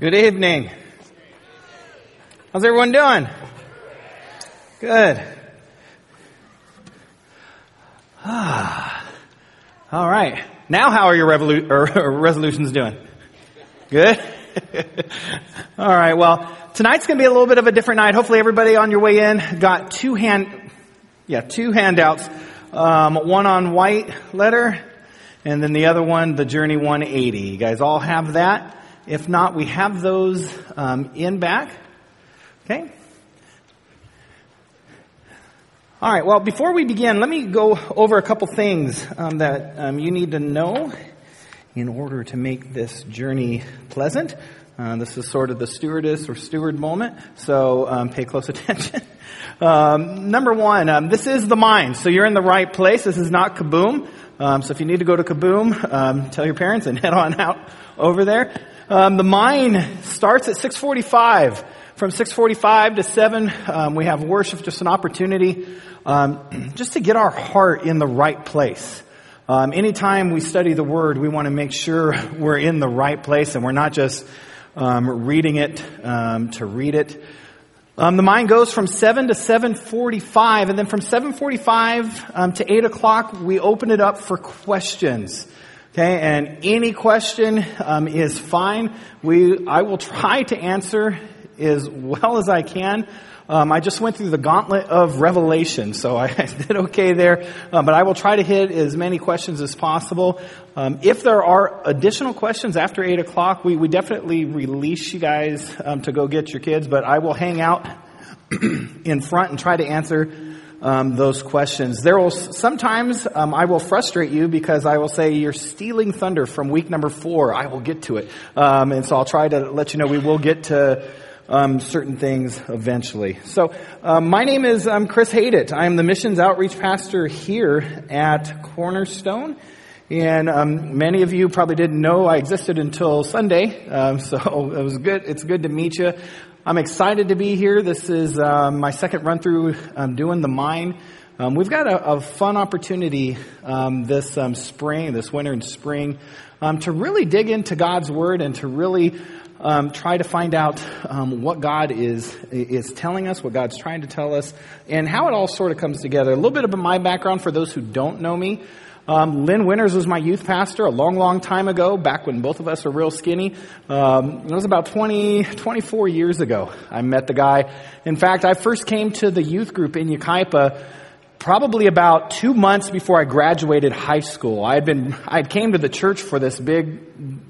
Good evening. How's everyone doing? Good. Ah. All right. Now, how are your revolu- or resolutions doing? Good. All right. Well, tonight's going to be a little bit of a different night. Hopefully, everybody on your way in got two hand, yeah, two handouts. Um, one on white letter, and then the other one, the Journey 180. You guys all have that. If not, we have those um, in back. Okay? All right, well, before we begin, let me go over a couple things um, that um, you need to know in order to make this journey pleasant. Uh, this is sort of the stewardess or steward moment, so um, pay close attention. Um, number one, um, this is the mine, so you're in the right place. This is not Kaboom. Um, so if you need to go to Kaboom, tell your parents and head on out over there. Um, the mine starts at 645. From 645 to 7, um, we have worship, just an opportunity um, just to get our heart in the right place. Um, anytime we study the Word, we want to make sure we're in the right place and we're not just um, reading it um, to read it. Um, the mine goes from 7 to 7.45, and then from 7.45 um, to 8 o'clock, we open it up for questions. Okay, and any question um, is fine. We, I will try to answer as well as I can. Um, I just went through the gauntlet of revelation, so I did okay there. Um, but I will try to hit as many questions as possible. Um, if there are additional questions after eight o'clock, we, we definitely release you guys um, to go get your kids. But I will hang out in front and try to answer um, those questions. There will sometimes um, I will frustrate you because I will say you're stealing thunder from week number four. I will get to it, um, and so I'll try to let you know we will get to um, certain things eventually. So um, my name is um, Chris Haydett. I am the missions outreach pastor here at Cornerstone. And um, many of you probably didn't know I existed until Sunday, um, so it was good. It's good to meet you. I'm excited to be here. This is um, my second run through um, doing the mine. Um, we've got a, a fun opportunity um, this um, spring, this winter and spring, um, to really dig into God's Word and to really try to find out what God is is telling us, what God's trying to tell us, and how it all sort of comes together. A little bit of my background for those who don't know me. Um, Lynn Winters was my youth pastor a long, long time ago, back when both of us were real skinny. Um, it was about 20, 24 years ago. I met the guy. In fact, I first came to the youth group in Yucaipa probably about two months before I graduated high school. I had been, I came to the church for this big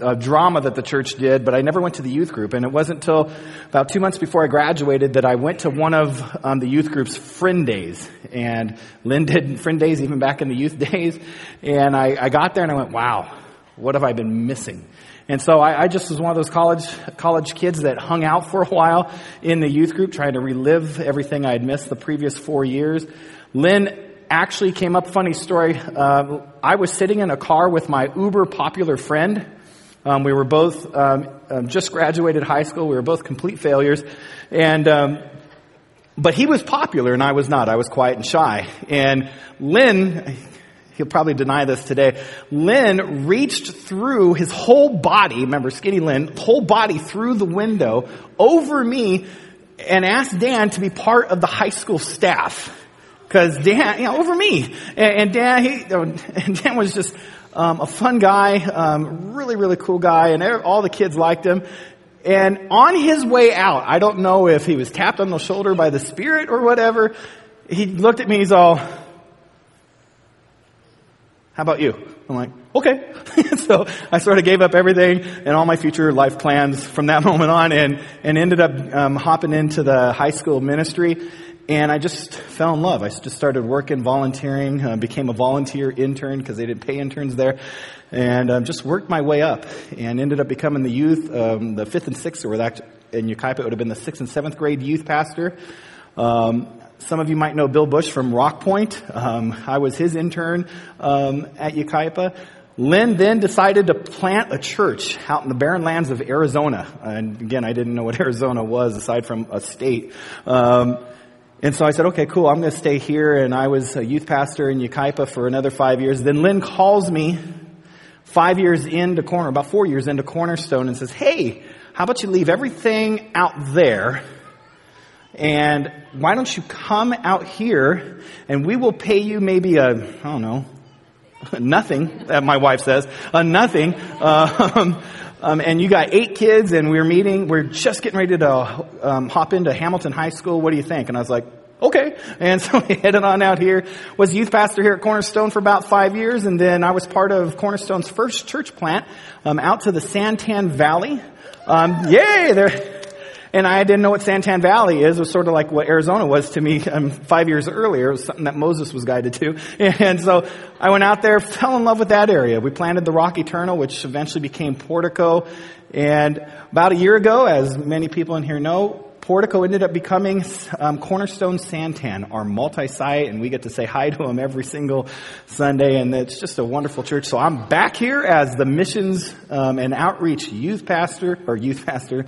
uh, drama that the church did, but I never went to the youth group. And it wasn't until about two months before I graduated that I went to one of um, the youth group's friend days. And Lynn did friend days even back in the youth days. And I, I got there and I went, wow, what have I been missing? And so I, I, just was one of those college college kids that hung out for a while in the youth group, trying to relive everything I had missed the previous four years. Lynn actually came up, funny story. Uh, I was sitting in a car with my uber popular friend. Um, we were both um, um, just graduated high school. We were both complete failures. And, um, but he was popular and I was not. I was quiet and shy. And Lynn, he'll probably deny this today. Lynn reached through his whole body, remember skinny Lynn, whole body through the window over me and asked Dan to be part of the high school staff. Cause Dan, you know, over me. And, Dan, he, and Dan was just, um, a fun guy, um, really, really cool guy, and all the kids liked him. And on his way out, I don't know if he was tapped on the shoulder by the Spirit or whatever, he looked at me, and he's all, how about you? I'm like, okay. so I sort of gave up everything and all my future life plans from that moment on and, and ended up um, hopping into the high school ministry. And I just fell in love. I just started working, volunteering, uh, became a volunteer intern because they didn't pay interns there, and um, just worked my way up and ended up becoming the youth, um, the fifth and sixth, or that in Yucaipa it would have been the sixth and seventh grade youth pastor. Um, some of you might know Bill Bush from Rock Point. Um, I was his intern um, at Yucaipa. Lynn then decided to plant a church out in the barren lands of Arizona. And again, I didn't know what Arizona was aside from a state. Um, and so I said, okay, cool, I'm going to stay here. And I was a youth pastor in Yucaipa for another five years. Then Lynn calls me five years into Corner, about four years into Cornerstone and says, hey, how about you leave everything out there and why don't you come out here and we will pay you maybe a, I don't know, nothing, my wife says, a nothing. Um, um, and you got eight kids and we're meeting, we're just getting ready to um, hop into Hamilton High School. What do you think? And I was like, okay. And so we headed on out here. Was youth pastor here at Cornerstone for about five years, and then I was part of Cornerstone's first church plant um, out to the Santan Valley. Um, yay! There. And I didn't know what Santan Valley is. It was sort of like what Arizona was to me um, five years earlier. It was something that Moses was guided to. And so I went out there, fell in love with that area. We planted the Rock Eternal, which eventually became Portico. And about a year ago, as many people in here know, Portico ended up becoming um, Cornerstone Santan, our multi-site, and we get to say hi to them every single Sunday, and it's just a wonderful church. So I'm back here as the missions um, and outreach youth pastor, or youth pastor,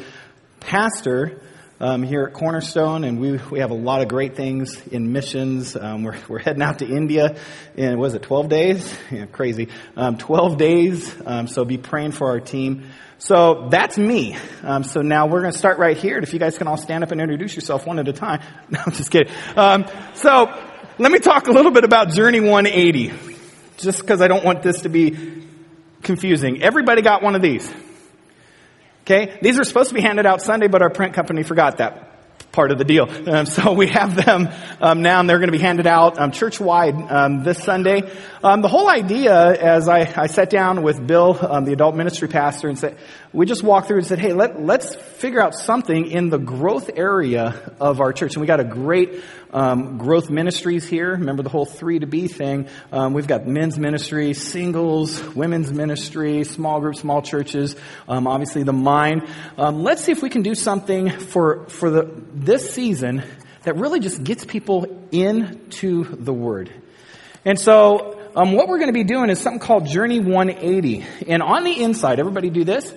pastor um, here at Cornerstone, and we we have a lot of great things in missions. Um, we're we're heading out to India in was it 12 days? Yeah, crazy. Um, 12 days. Um, so be praying for our team. So that's me. Um, so now we're going to start right here. And if you guys can all stand up and introduce yourself one at a time. No, I'm just kidding. Um, so let me talk a little bit about Journey 180, just because I don't want this to be confusing. Everybody got one of these. Okay, these are supposed to be handed out Sunday, but our print company forgot that part of the deal. Um, so we have them um, now, and they're going to be handed out um, church-wide um, this Sunday. Um, the whole idea, as I, I sat down with Bill, um, the adult ministry pastor, and said, we just walked through and said, hey, let, let's figure out something in the growth area of our church. And we got a great um, growth ministries here. Remember the whole three to be thing. Um, we've got men's ministry, singles, women's ministry, small groups, small churches, um, obviously the mine. let's see if we can do something for for the this season that really just gets people into the Word. And so, um, what we're going to be doing is something called Journey 180. And on the inside, everybody do this.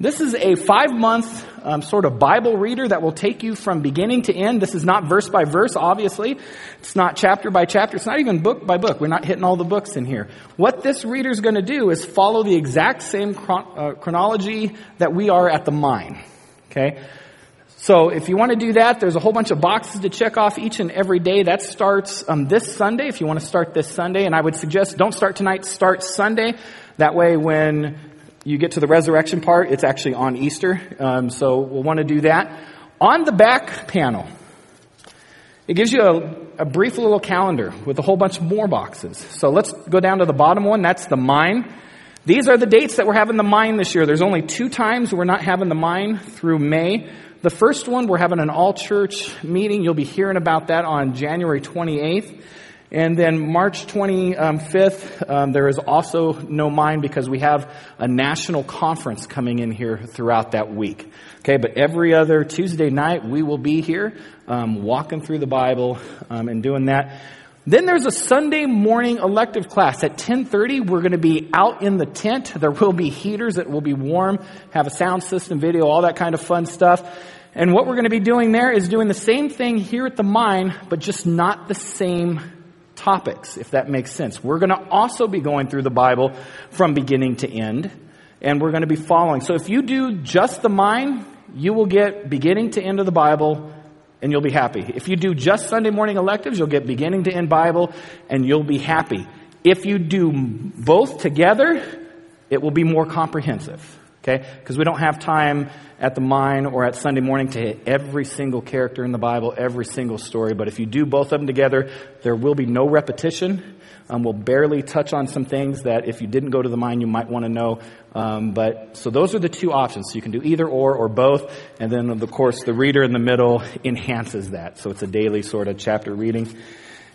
This is a five month um, sort of Bible reader that will take you from beginning to end. This is not verse by verse, obviously. It's not chapter by chapter. It's not even book by book. We're not hitting all the books in here. What this reader is going to do is follow the exact same chron- uh, chronology that we are at the mine. Okay? So if you want to do that, there's a whole bunch of boxes to check off each and every day. That starts um, this Sunday, if you want to start this Sunday. And I would suggest don't start tonight, start Sunday. That way when you get to the resurrection part, it's actually on Easter. Um, so we'll want to do that. On the back panel, it gives you a, a brief little calendar with a whole bunch more boxes. So let's go down to the bottom one. That's the mine. These are the dates that we're having the mine this year. There's only two times we're not having the mine through May. The first one, we're having an all church meeting. You'll be hearing about that on January 28th. And then March 25th, um, there is also no mine because we have a national conference coming in here throughout that week. Okay, but every other Tuesday night we will be here um, walking through the Bible um, and doing that. Then there's a Sunday morning elective class at 10:30. We're going to be out in the tent. There will be heaters. It will be warm. Have a sound system, video, all that kind of fun stuff. And what we're going to be doing there is doing the same thing here at the mine, but just not the same topics, if that makes sense. We're going to also be going through the Bible from beginning to end, and we're going to be following. So if you do just the mine, you will get beginning to end of the Bible and you'll be happy. If you do just Sunday morning electives, you'll get beginning to end Bible and you'll be happy. If you do both together, it will be more comprehensive. Okay? Because we don't have time at the mine or at Sunday morning to hit every single character in the Bible, every single story. But if you do both of them together, there will be no repetition. Um, we'll barely touch on some things that if you didn't go to the mine, you might want to know. Um, but so those are the two options. So you can do either or or both, and then of course the reader in the middle enhances that. So it's a daily sort of chapter reading.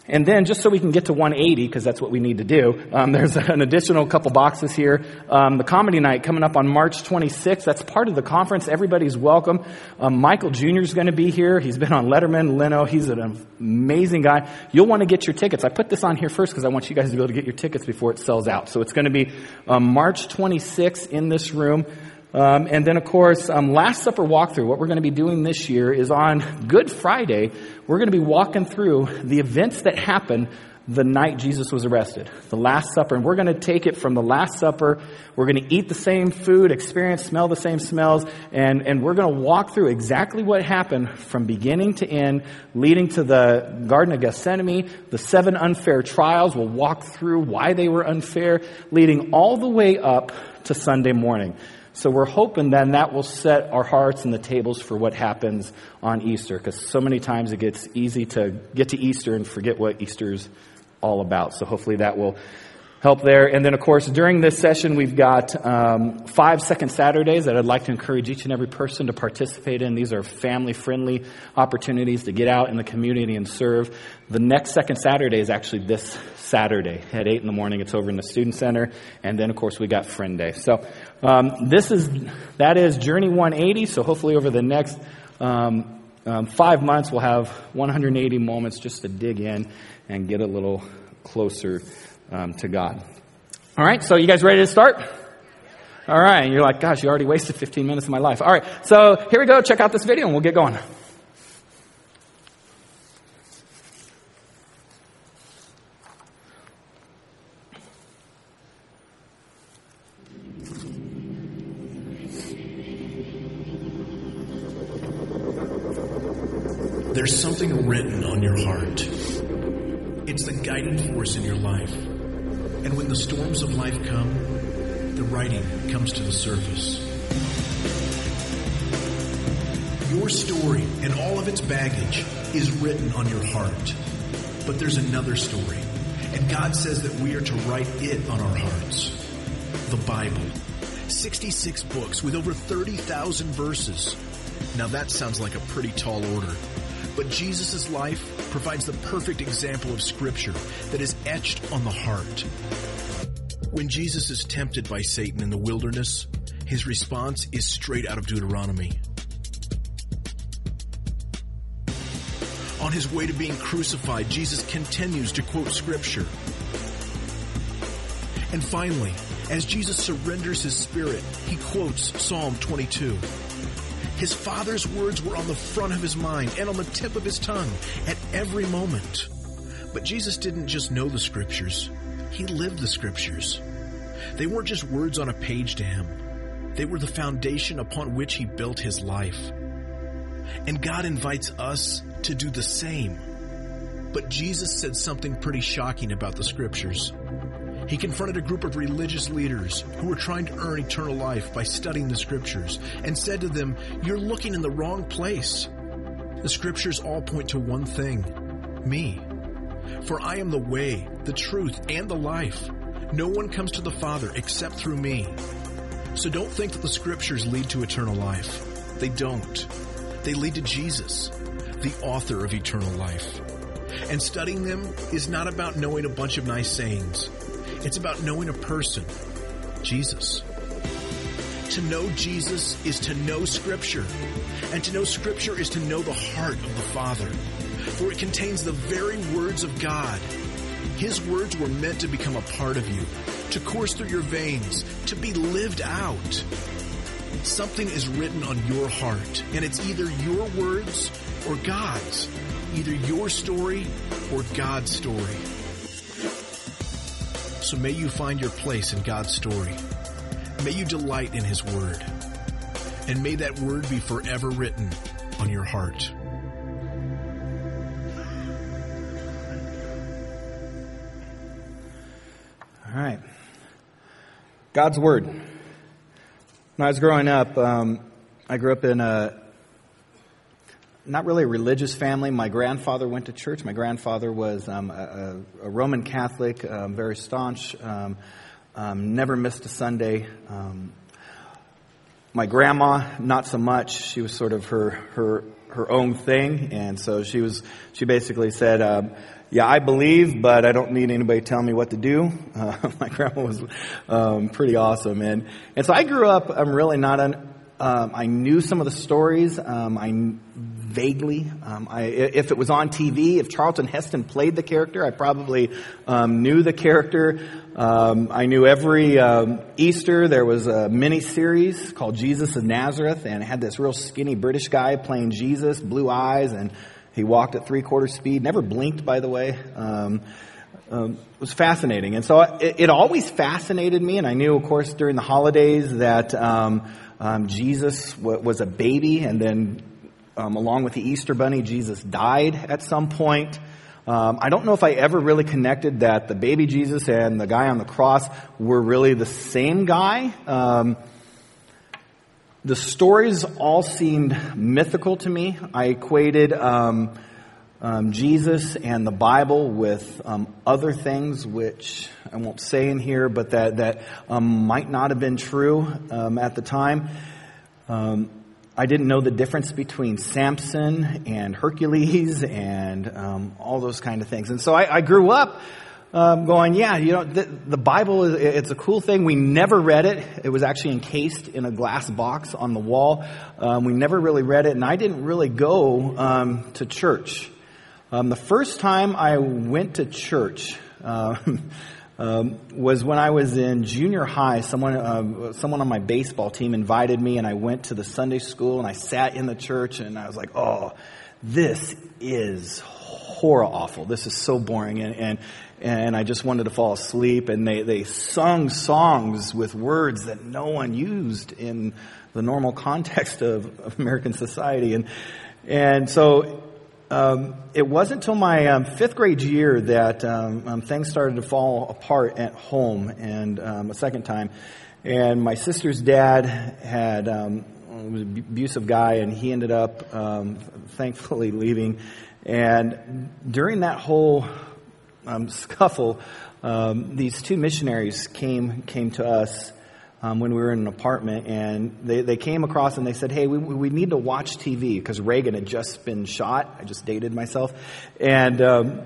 And then, just so we can get to 180, because that's what we need to do, um, there's an additional couple boxes here. Um, the comedy night coming up on March 26th. That's part of the conference. Everybody's welcome. Um, Michael Jr. is going to be here. He's been on Letterman, Leno. He's an amazing guy. You'll want to get your tickets. I put this on here first because I want you guys to be able to get your tickets before it sells out. So it's going to be um, March 26th in this room. Um, and then, of course, um, Last Supper walkthrough. What we're going to be doing this year is on Good Friday. We're going to be walking through the events that happen the night Jesus was arrested, the Last Supper. And we're going to take it from the Last Supper. We're going to eat the same food, experience, smell the same smells, and, and we're going to walk through exactly what happened from beginning to end, leading to the Garden of Gethsemane, the seven unfair trials. We'll walk through why they were unfair, leading all the way up to Sunday morning. So we're hoping then that will set our hearts and the tables for what happens on Easter, because so many times it gets easy to get to Easter and forget what Easter's all about. So hopefully that will help there. And then, of course, during this session, we've got um, five second Saturdays that I'd like to encourage each and every person to participate in. These are family friendly opportunities to get out in the community and serve. The next second Saturday is actually this Saturday at 8 in the morning. It's over in the Student Center. And then, of course, we got Friend Day. So um, this is, that is Journey 180. So hopefully over the next um, um, five months, we'll have 180 moments just to dig in and get a little closer um, to God. All right, so you guys ready to start? All right, and you're like, gosh, you already wasted 15 minutes of my life. All right, so here we go. Check out this video and we'll get going. Storms of life come, the writing comes to the surface. Your story and all of its baggage is written on your heart. But there's another story. And God says that we are to write it on our hearts. The Bible. 66 books with over 30,000 verses. Now that sounds like a pretty tall order. But Jesus' life provides the perfect example of scripture that is etched on the heart. When Jesus is tempted by Satan in the wilderness, his response is straight out of Deuteronomy. On his way to being crucified, Jesus continues to quote scripture. And finally, as Jesus surrenders his spirit, he quotes Psalm 22. His father's words were on the front of his mind and on the tip of his tongue at every moment. But Jesus didn't just know the scriptures. He lived the scriptures. They weren't just words on a page to him. They were the foundation upon which he built his life. And God invites us to do the same. But Jesus said something pretty shocking about the scriptures. He confronted a group of religious leaders who were trying to earn eternal life by studying the scriptures and said to them, You're looking in the wrong place. The scriptures all point to one thing me. For I am the way, the truth, and the life. No one comes to the Father except through me. So don't think that the scriptures lead to eternal life. They don't. They lead to Jesus, the author of eternal life. And studying them is not about knowing a bunch of nice sayings. It's about knowing a person, Jesus. To know Jesus is to know Scripture, and to know Scripture is to know the heart of the Father, for it contains the very words of God. His words were meant to become a part of you, to course through your veins, to be lived out. Something is written on your heart, and it's either your words or God's, either your story or God's story. So may you find your place in God's story. May you delight in His Word. And may that Word be forever written on your heart. God's Word. When I was growing up, um, I grew up in a not really a religious family. My grandfather went to church. My grandfather was um, a, a, Roman Catholic, um, very staunch, um, um never missed a Sunday. Um, my grandma, not so much. She was sort of her her her own thing, and so she was. She basically said, "Yeah, I believe, but I don't need anybody telling me what to do." Uh, my grandma was um, pretty awesome, and and so I grew up. I'm really not an. I knew some of the stories. Um, I vaguely. Um, I, if it was on TV, if Charlton Heston played the character, I probably um, knew the character. Um, I knew every um, Easter there was a mini series called Jesus of Nazareth, and it had this real skinny British guy playing Jesus, blue eyes, and he walked at three quarter speed. Never blinked, by the way. Um, um, was fascinating. And so it, it, always fascinated me, and I knew, of course, during the holidays that um, um, Jesus w- was a baby, and then um, along with the Easter Bunny, Jesus died at some point. Um, I don't know if I ever really connected that the baby Jesus and the guy on the cross were really the same guy. The stories all seemed mythical to me. I equated um, um, Jesus and the Bible with um, other things, which I won't say in here, but that that um, might not have been true um, at the time. Um, I didn't know the difference between Samson and Hercules and all those kind of things, and so I, I grew up. Going, yeah, you know, the, the Bible is, it's a cool thing. We never read it. It was actually encased in a glass box on the wall. we never really read it, and I didn't really go to church. Um, the first time I went to church uh, um, was when I was in junior high. Someone, uh, someone on my baseball team invited me, and I went to the Sunday school, and I sat in the church, and I was like, "Oh, this is horror awful. This is so boring," and and and I just wanted to fall asleep. And they they sung songs with words that no one used in the normal context of American society, and and so um, it wasn't until my um, fifth grade year that um, um, things started to fall apart at home, and um, a second time. And my sister's dad had um, was an abusive guy, and he ended up thankfully leaving. And during that whole scuffle, these two missionaries came came to us um, when we were in an apartment, and they, they came across and they said, "Hey, we, we need to watch TV because Reagan had just been shot." I just dated myself, and um,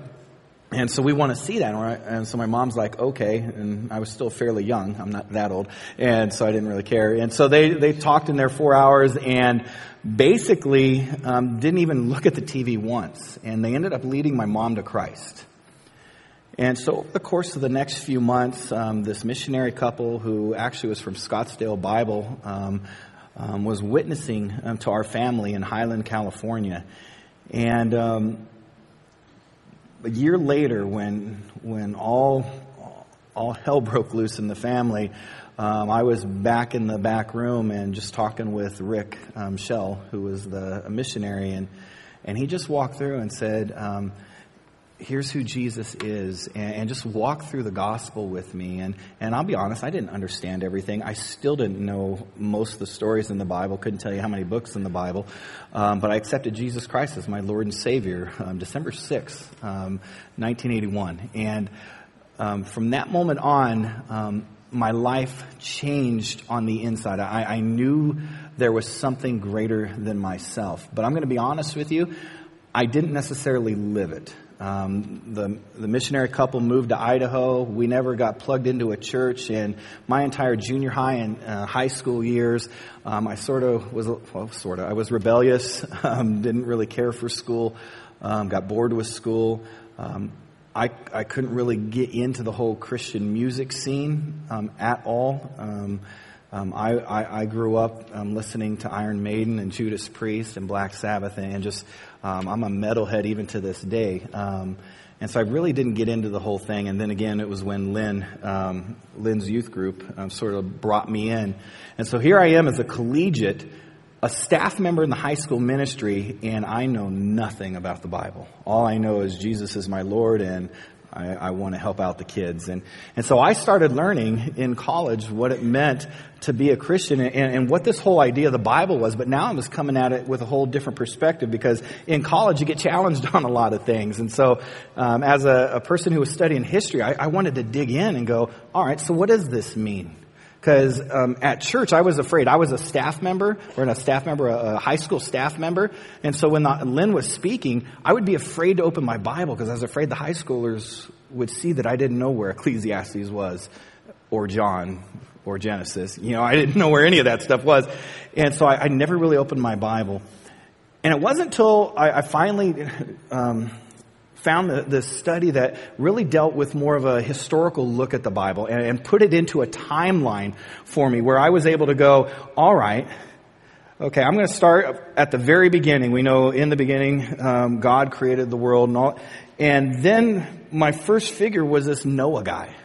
and so we want to see that. And so my mom's like, "Okay," and I was still fairly young. I'm not that old, and so I didn't really care. And so they they talked in there four hours and basically um, didn't even look at the TV once, and they ended up leading my mom to Christ. And so, over the course of the next few months, um, this missionary couple, who actually was from Scottsdale Bible, um, um, was witnessing um, to our family in Highland, California. And um, a year later, when when all all hell broke loose in the family, um, I was back in the back room and just talking with Rick Shell, who was the missionary, and and he just walked through and said here's who Jesus is, and, and, just walk through the gospel with me. And, and I'll be honest, I didn't understand everything. I still didn't know most of the stories in the Bible, couldn't tell you how many books in the Bible. Um, but I accepted Jesus Christ as my Lord and Savior um, December 6th, um, 1981. And um, from that moment on, um, my life changed on the inside. I, I knew there was something greater than myself. But I'm going to be honest with you, I didn't necessarily live it. Um, the, the missionary couple moved to Idaho. We never got plugged into a church. And my entire junior high and uh, high school years, um, I sort of was, well, sort of, I was rebellious, um, didn't really care for school, um, got bored with school. Um, I, I couldn't really get into the whole Christian music scene um, at all. Um, I, I, I, grew up um, listening to Iron Maiden and Judas Priest and Black Sabbath, and just um, I'm a metalhead even to this day. Um, and so I really didn't get into the whole thing. And then again, it was when Lynn, um, Lynn's youth group, um, sort of brought me in. And so here I am as a collegiate, a staff member in the high school ministry, and I know nothing about the Bible. All I know is Jesus is my Lord, and I, I want to help out the kids. And, and so I started learning in college what it meant to be a Christian and, and what this whole idea of the Bible was. But now I was coming at it with a whole different perspective because in college you get challenged on a lot of things. And so um, as a, a, person who was studying history, I, I wanted to dig in and go, all right, so what does this mean? Because um, at church, I was afraid. I was a staff member, or a staff member, a, high school staff member. And so when the, Lynn was speaking, I would be afraid to open my Bible because I was afraid the high schoolers would see that I didn't know where Ecclesiastes was, or John, or Genesis. You know, I didn't know where any of that stuff was. And so I, I never really opened my Bible. And it wasn't until I, I finally um, found this study that really dealt with more of a historical look at the Bible and, and put it into a timeline for me where I was able to go, all right, Okay, I'm going to start at the very beginning. We know in the beginning, um, God created the world and all. And then my first figure was this Noah guy.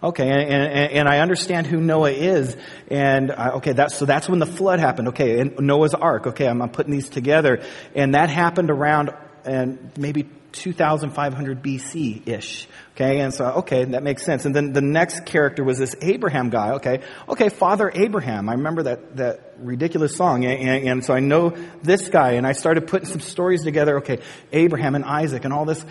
Okay, and, and, and, I understand who Noah is, and uh, okay, that's so that's when the flood happened. Okay, and Noah's Ark. Okay, I'm, I'm putting these together, and that happened around and maybe 2,500 BC ish. Okay, and so, okay, that makes sense. And then the next character was this Abraham guy. Okay, okay, Father Abraham. I remember that, that ridiculous song. And, and, and so I know this guy, and I started putting some stories together. Okay, Abraham and Isaac and all this.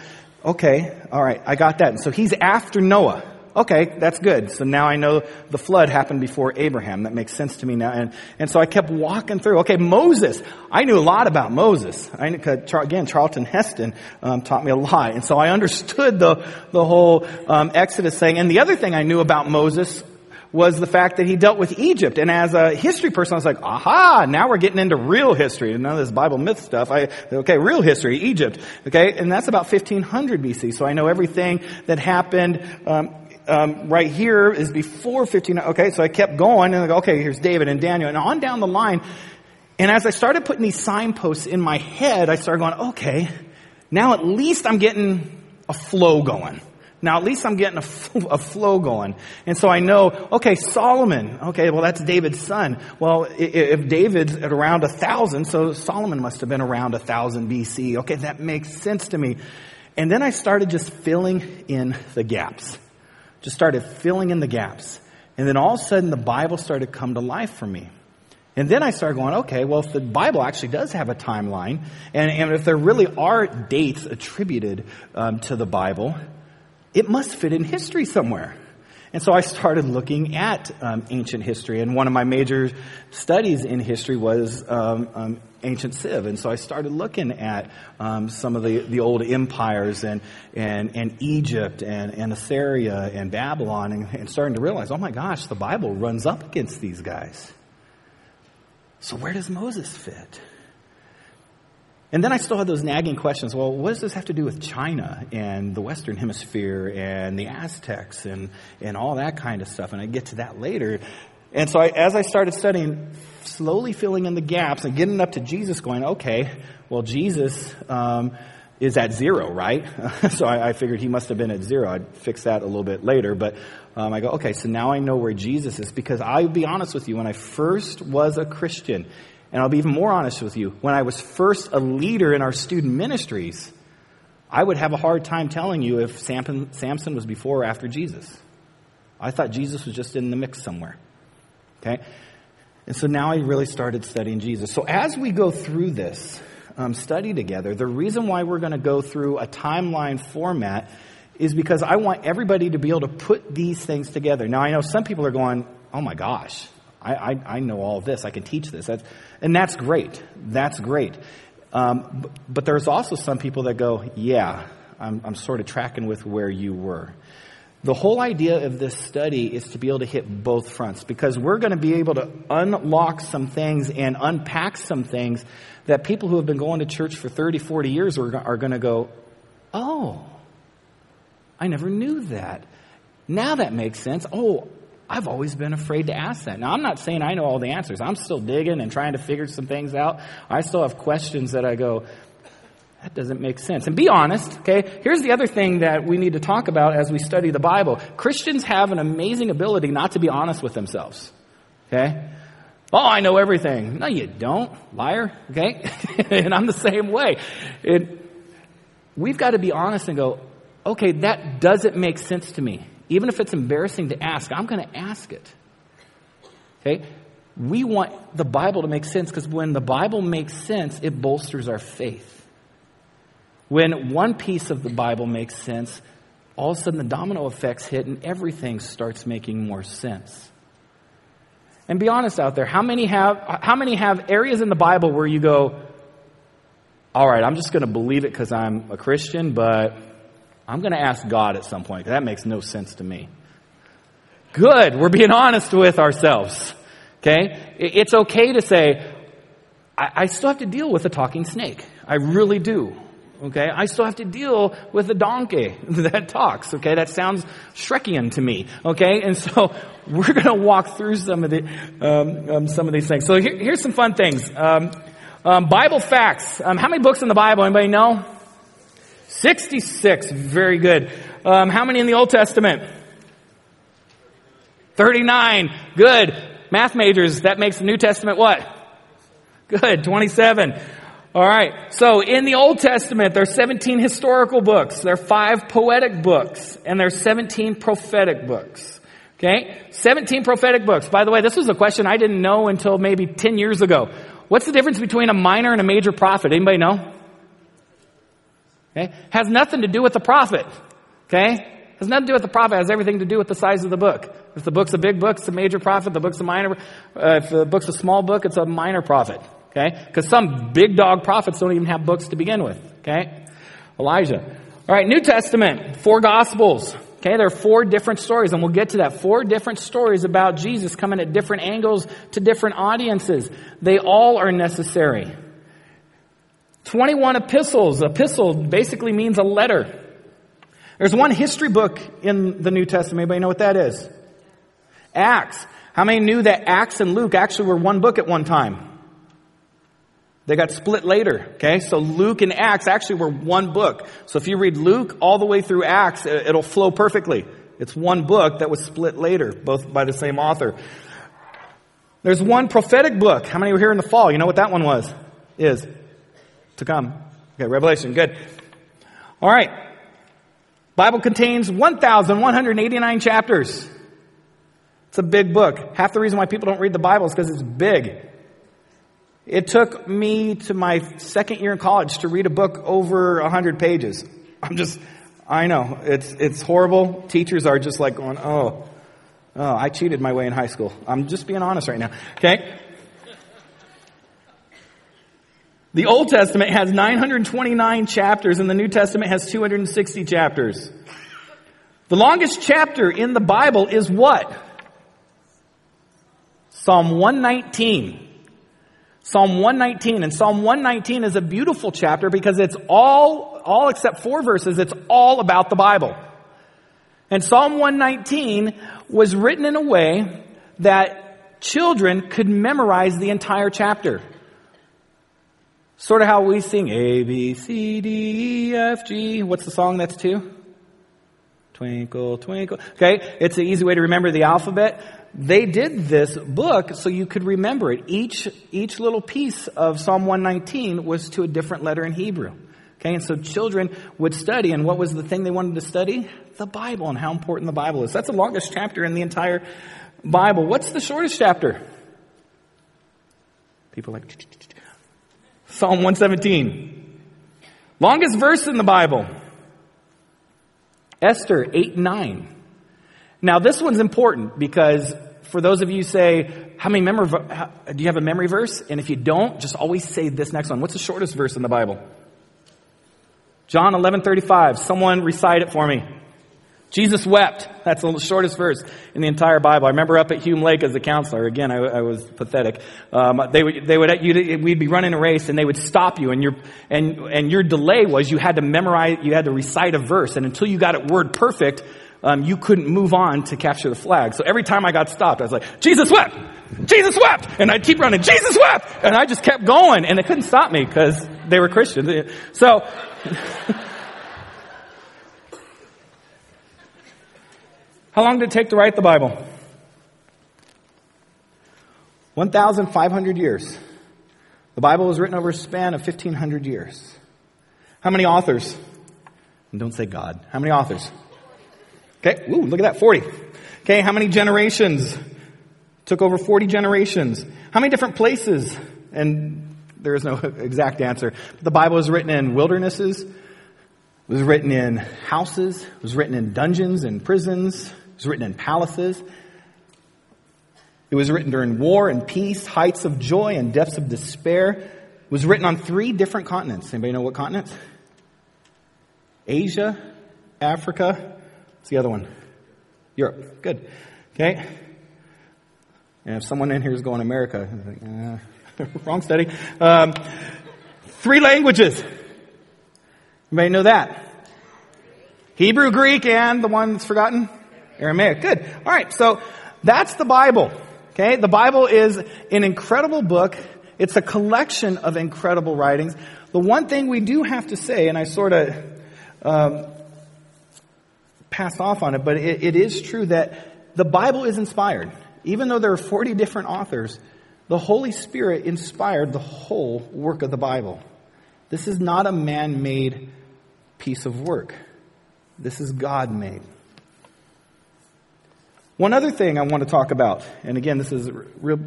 Okay, alright, I got that. And so he's after Noah. Okay, that's good. So now I know the flood happened before Abraham. That makes sense to me now. And, and so I kept walking through. Okay, Moses. I knew a lot about Moses. I, again, Charlton Heston um, taught me a lot. And so I understood the, the whole um, Exodus thing. And the other thing I knew about Moses was the fact that he dealt with Egypt. And as a history person, I was like, aha, now we're getting into real history. None of this Bible myth stuff. I, okay, real history, Egypt. Okay, and that's about 1500 BC. So I know everything that happened um, um, right here is before 15. Okay, so I kept going and I go, okay, here's David and Daniel and on down the line. And as I started putting these signposts in my head, I started going, okay, now at least I'm getting a flow going. Now at least I'm getting a, a flow going. And so I know, okay, Solomon, okay, well that's David's son. Well, if David's at around a thousand, so Solomon must have been around a thousand BC. Okay, that makes sense to me. And then I started just filling in the gaps just started filling in the gaps. And then all of a sudden the Bible started to come to life for me. And then I started going, okay, well, if the Bible actually does have a timeline, and, and if there really are dates attributed um, to the Bible, it must fit in history somewhere. And so I started looking at um, ancient history, and one of my major studies in history was um, um, ancient Civ. And so I started looking at um, some of the, the old empires and, and, and Egypt and, and Assyria and Babylon, and, and starting to realize, oh my gosh, the Bible runs up against these guys. So where does Moses fit? And then I still had those nagging questions. Well, what does this have to do with China and the Western Hemisphere and the Aztecs and, and all that kind of stuff? And I get to that later. And so I, as I started studying, slowly filling in the gaps and getting up to Jesus, going, okay, well, Jesus um, is at zero, right? so I, I, figured he must have been at zero. I'd fix that a little bit later. But um, I go, okay, so now I know where Jesus is because I'll be honest with you, when I first was a Christian, and I'll be even more honest with you. When I was first a leader in our student ministries, I would have a hard time telling you if Samson was before or after Jesus. I thought Jesus was just in the mix somewhere. Okay? And so now I really started studying Jesus. So as we go through this um, study together, the reason why we're going to go through a timeline format is because I want everybody to be able to put these things together. Now I know some people are going, oh my gosh, I, I, I know all this. I can teach this. That's, and that's great. That's great. Um, but, there's also some people that go, yeah, I'm, I'm sort of tracking with where you were. The whole idea of this study is to be able to hit both fronts because we're going to be able to unlock some things and unpack some things that people who have been going to church for 30, 40 years are, are going to go, oh, I never knew that. Now that makes sense. Oh, I've always been afraid to ask that. Now, I'm not saying I know all the answers. I'm still digging and trying to figure some things out. I still have questions that I go, that doesn't make sense. And be honest, okay? Here's the other thing that we need to talk about as we study the Bible. Christians have an amazing ability not to be honest with themselves, okay? Oh, I know everything. No, you don't, liar, okay? and I'm the same way. It, we've got to be honest and go, okay, that doesn't make sense to me. Even if it's embarrassing to ask, I'm going to ask it. Okay? We want the Bible to make sense because when the Bible makes sense, it bolsters our faith. When one piece of the Bible makes sense, all of a sudden the domino effects hit and everything starts making more sense. And be honest out there, how many have, how many have areas in the Bible where you go, all right, I'm just going to believe it because I'm a Christian, but I'm going to ask God at some point. Because that makes no sense to me. Good. We're being honest with ourselves. Okay? It's okay to say, I, I still have to deal with a talking snake. I really do. Okay, I still have to deal with a donkey that talks. Okay, that sounds Shrekian to me. Okay, and so we're going to walk through some of the um, um, some of these things. So here, here's some fun things. Um, um Bible facts. Um, how many books in the Bible? Anybody know? Sixty-six. Very good. Um, how many in the Old Testament? Thirty-nine. Good. Math majors. That makes the New Testament what? Good. Twenty-seven. All right. So in the Old Testament, there are 17 historical books, there are five poetic books, and there are 17 prophetic books. Okay? 17 prophetic books. By the way, this was a question I didn't know until maybe 10 years ago. What's the difference between a minor and a major prophet? Anybody know? Okay? Has nothing to do with the prophet. Okay? Has nothing to do with the prophet. Has everything to do with the size of the book. If the book's a big book, it's a major prophet. The book's a minor. Uh, if the book's a small book, it's a minor prophet. Okay? Because some big dog prophets don't even have books to begin with. Okay? Elijah. All right, New Testament, four Gospels. Okay, there are four different stories, and we'll get to that. Four different stories about Jesus coming at different angles to different audiences. They all are necessary. 21 epistles. Epistle basically means a letter. There's one history book in the New Testament. Anybody know what that is? Acts. How many knew that Acts and Luke actually were one book at one time? They got split later, okay? So Luke and Acts actually were one book. So if you read Luke all the way through Acts, it'll flow perfectly. It's one book that was split later, both by the same author. There's one prophetic book. How many were here in the fall? You know what that one was? Is. To come. Okay, Revelation. Good. All right. Bible contains 1,189 chapters. It's a big book. Half the reason why people don't read the Bible is because it's big. It took me to my second year in college to read a book over 100 pages. I'm just, I know, it's, it's horrible. Teachers are just like going, oh, oh, I cheated my way in high school. I'm just being honest right now. Okay? The Old Testament has 929 chapters and the New Testament has 260 chapters. The longest chapter in the Bible is what? Psalm 119. Psalm 119. And Psalm 119 is a beautiful chapter because it's all, all except four verses, it's all about the Bible. And Psalm 119 was written in a way that children could memorize the entire chapter. Sort of how we sing A, B, C, D, E, F, G. What's the song that's to? Twinkle, twinkle. Okay, it's an easy way to remember the alphabet. They did this book so you could remember it. Each, each little piece of Psalm 119 was to a different letter in Hebrew. Okay, and so children would study, and what was the thing they wanted to study? The Bible and how important the Bible is. That's the longest chapter in the entire Bible. What's the shortest chapter? People like Psalm 117. Longest verse in the Bible. Esther 8 9. Now, this one's important because for those of you say, how many memory, how, do you have a memory verse? And if you don't, just always say this next one. What's the shortest verse in the Bible? John 11:35. Someone recite it for me. Jesus wept. That's the shortest verse in the entire Bible. I remember up at Hume Lake as a counselor. Again, I, I was pathetic. Um, they would, they would, we'd be running a race and they would stop you and your, and, and your delay was you had to memorize, you had to recite a verse and until you got it word perfect, um, you couldn't move on to capture the flag. So every time I got stopped, I was like, Jesus wept! Jesus wept! And I'd keep running, Jesus wept! And I just kept going and they couldn't stop me because they were Christians. So, how long did it take to write the Bible? 1,500 years. The Bible was written over a span of 1,500 years. How many authors? And don't say God. How many authors? Okay, Ooh, look at that, 40. Okay, how many generations? Took over 40 generations. How many different places? And there is no exact answer. The Bible was written in wildernesses, was written in houses, was written in dungeons and prisons, it was written in palaces. It was written during war and peace, heights of joy and depths of despair. It was written on three different continents. Anybody know what continents? Asia, Africa, What's the other one? Europe. Good. Okay. And if someone in here is going America, like, uh, wrong study. Um, three languages. Anybody know that? Hebrew, Greek, and the one that's forgotten? Aramaic. Good. All right. So that's the Bible. Okay. The Bible is an incredible book. It's a collection of incredible writings. The one thing we do have to say, and I sort of um, passed off on it, but it, it is true that the Bible is inspired. Even though there are 40 different authors, the Holy Spirit inspired the whole work of the Bible. This is not a man made piece of work. This is God made. One other thing I want to talk about, and again, this is real,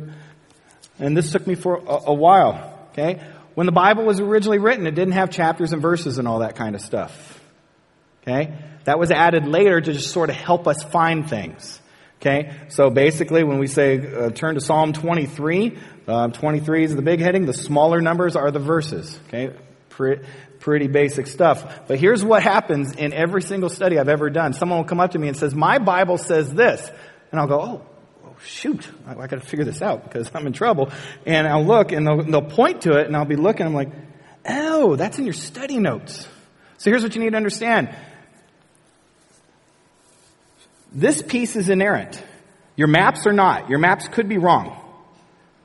and this took me for a, a while, okay? When the Bible was originally written, it didn't have chapters and verses and all that kind of stuff. Okay? That was added later to just sort of help us find things. Okay? So basically, when we say uh, turn to Psalm 23, uh, 23 is the big heading. The smaller numbers are the verses. Okay? Pretty, basic stuff. But here's what happens in every single study I've ever done. Someone will come up to me and says, my Bible says this. And I'll go, oh, oh shoot, I, I gotta figure this out because I'm in trouble. And I'll look and they'll, they'll point to it and I'll be looking, I'm like, oh, that's in your study notes. So here's what you need to understand. This piece is inerrant. Your maps are not. Your maps could be wrong.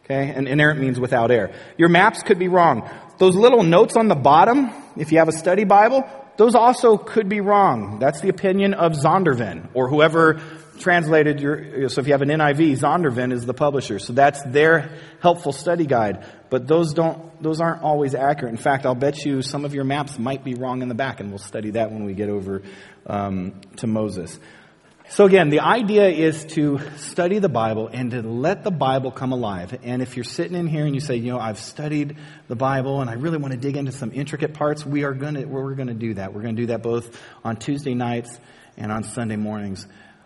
Okay? And inerrant means without air. Your maps could be wrong. Those little notes on the bottom, if you have a study Bible, those also could be wrong. That's the opinion of Zondervan or whoever translated your, so if you have an NIV, Zondervan is the publisher. So that's their helpful study guide. But those don't, those aren't always accurate. In fact, I'll bet you some of your maps might be wrong in the back and we'll study that when we get over um, to Moses. So again, the idea is to study the Bible and to let the Bible come alive. And if you're sitting in here and you say, you know, I've studied the Bible and I really want to dig into some intricate parts, we are going to, we're going to do that. We're going to do that both on Tuesday nights and on Sunday mornings.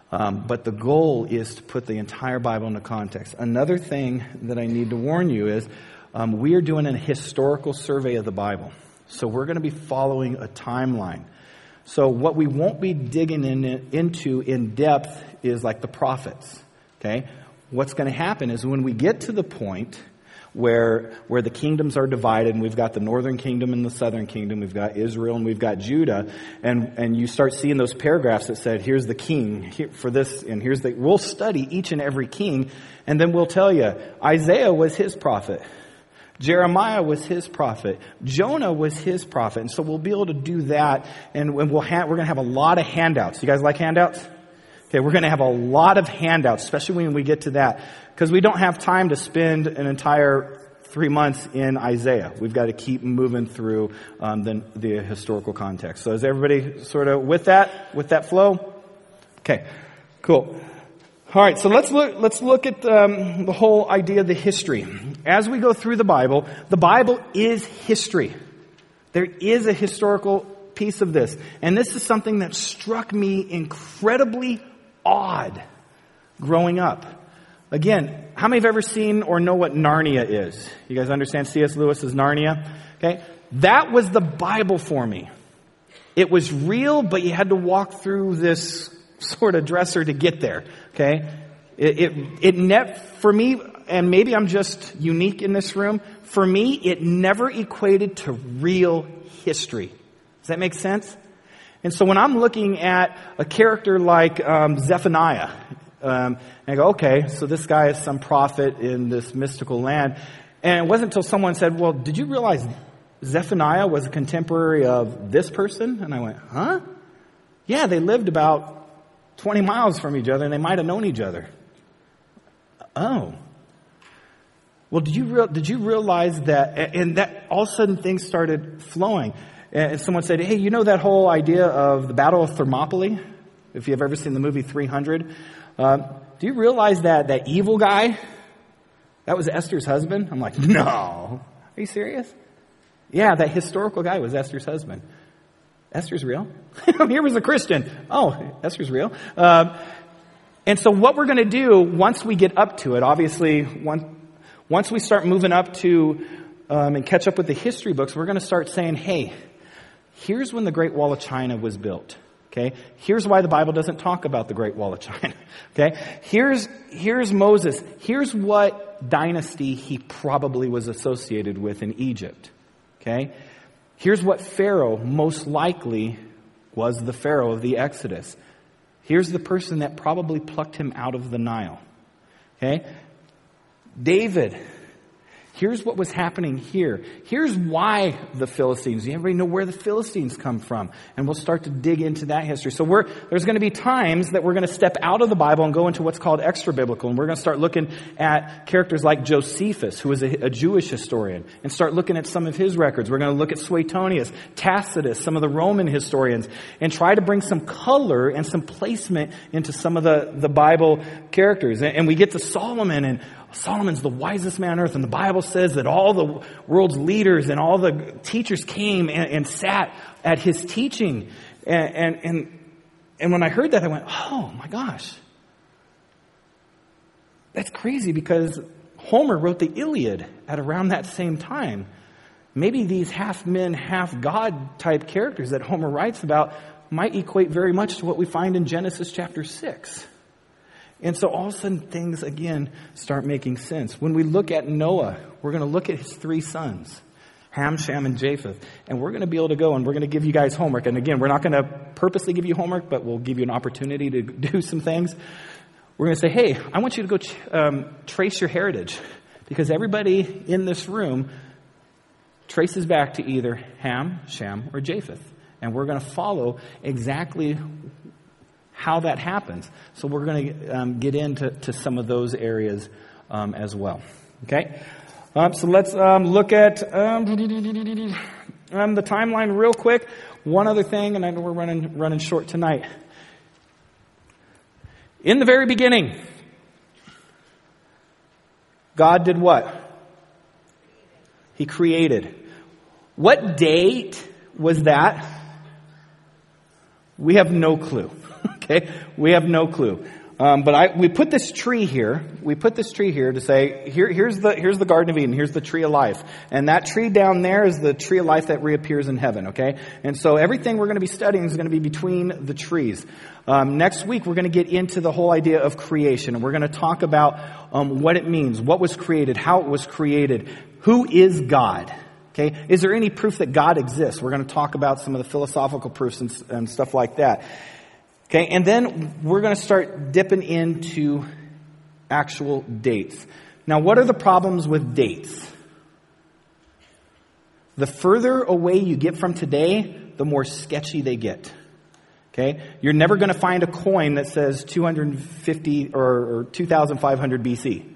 Um, but the goal is to put the entire Bible into context. Another thing that I need to warn you is um, we are doing a historical survey of the Bible. So we're going to be following a timeline. So what we won't be digging in, into in depth is like the prophets. Okay? What's going to happen is when we get to the point where, where the kingdoms are divided and we've got the northern kingdom and the southern kingdom, we've got Israel and we've got Judah, and, and you start seeing those paragraphs that said, here's the king for this, and here's the, we'll study each and every king, and then we'll tell you, Isaiah was his prophet. Jeremiah was his prophet. Jonah was his prophet. And so we'll be able to do that and we'll ha- we're going to have a lot of handouts. You guys like handouts? Okay, we're going to have a lot of handouts, especially when we get to that, because we don't have time to spend an entire three months in Isaiah. We've got to keep moving through um, the, the historical context. So is everybody sort of with that, with that flow? Okay, cool. All right, so let's look, let's look at um, the whole idea of the history. As we go through the Bible, the Bible is history. There is a historical piece of this. And this is something that struck me incredibly odd growing up. Again, how many have ever seen or know what Narnia is? You guys understand C.S. Lewis's Narnia? Okay? That was the Bible for me. It was real, but you had to walk through this sort of dresser to get there. Okay? It, it, it ne- for me, and maybe I'm just unique in this room, for me, it never equated to real history. Does that make sense? And so when I'm looking at a character like um, Zephaniah, um, and I go, okay, so this guy is some prophet in this mystical land. And it wasn't until someone said, well, did you realize Zephaniah was a contemporary of this person? And I went, huh? Yeah, they lived about 20 miles from each other and they might have known each other. Oh. Well, did you, real, did you realize that, and that all of a sudden things started flowing. And someone said, hey, you know that whole idea of the Battle of Thermopylae? If you've ever seen the movie 300. Um, do you realize that that evil guy, that was Esther's husband? I'm like, no. Are you serious? Yeah, that historical guy was Esther's husband. Esther's real. Here was a Christian. Oh, Esther's real. Uh, and so what we're going to do once we get up to it, obviously, once, once we start moving up to um, and catch up with the history books, we're going to start saying, hey, here's when the Great Wall of China was built. Okay? Here's why the Bible doesn't talk about the Great Wall of China. Okay? Here's, here's Moses. Here's what dynasty he probably was associated with in Egypt. Okay? Here's what Pharaoh most likely was the Pharaoh of the Exodus. Here's the person that probably plucked him out of the Nile. Okay? David Here's what was happening here. Here's why the Philistines. You everybody know where the Philistines come from? And we'll start to dig into that history. So there's going to be times that we're going to step out of the Bible and go into what's called extra biblical. And we're going to start looking at characters like Josephus, who was a, a Jewish historian, and start looking at some of his records. We're going to look at Suetonius, Tacitus, some of the Roman historians, and try to bring some color and some placement into some of the, the Bible characters. And, and we get to Solomon and Solomon's the wisest man on earth, and the Bible says that all the world's leaders and all the teachers came and, and sat at his teaching. And, and, and, and when I heard that, I went, oh my gosh. That's crazy because Homer wrote the Iliad at around that same time. Maybe these half men, half God type characters that Homer writes about might equate very much to what we find in Genesis chapter 6. And so all of a sudden things again start making sense. When we look at Noah, we're going to look at his three sons. Ham, Shem, and Japheth. And we're going to be able to go and we're going to give you guys homework. And again, we're not going to purposely give you homework, but we'll give you an opportunity to do some things. We're going to say, hey, I want you to go um, trace your heritage. Because everybody in this room traces back to either Ham, Shem, or Japheth. And we're going to follow exactly how that happens. So we're going to um, get into to some of those areas um, as well. Okay? Um, so let's um, look at um, um, the timeline real quick. One other thing, and I know we're running, running short tonight. In the very beginning, God did what? He created. What date was that? We have no clue. Okay? We have no clue. Um, but I, we put this tree here. We put this tree here to say, here, here's the here's the Garden of Eden. Here's the tree of life, and that tree down there is the tree of life that reappears in heaven. Okay, and so everything we're going to be studying is going to be between the trees. Um, next week we're going to get into the whole idea of creation, and we're going to talk about um, what it means, what was created, how it was created, who is God. Okay, is there any proof that God exists? We're going to talk about some of the philosophical proofs and, and stuff like that. Okay, and then we're going to start dipping into actual dates. Now, what are the problems with dates? The further away you get from today, the more sketchy they get. Okay? You're never going to find a coin that says 250 or, or 2500 BC.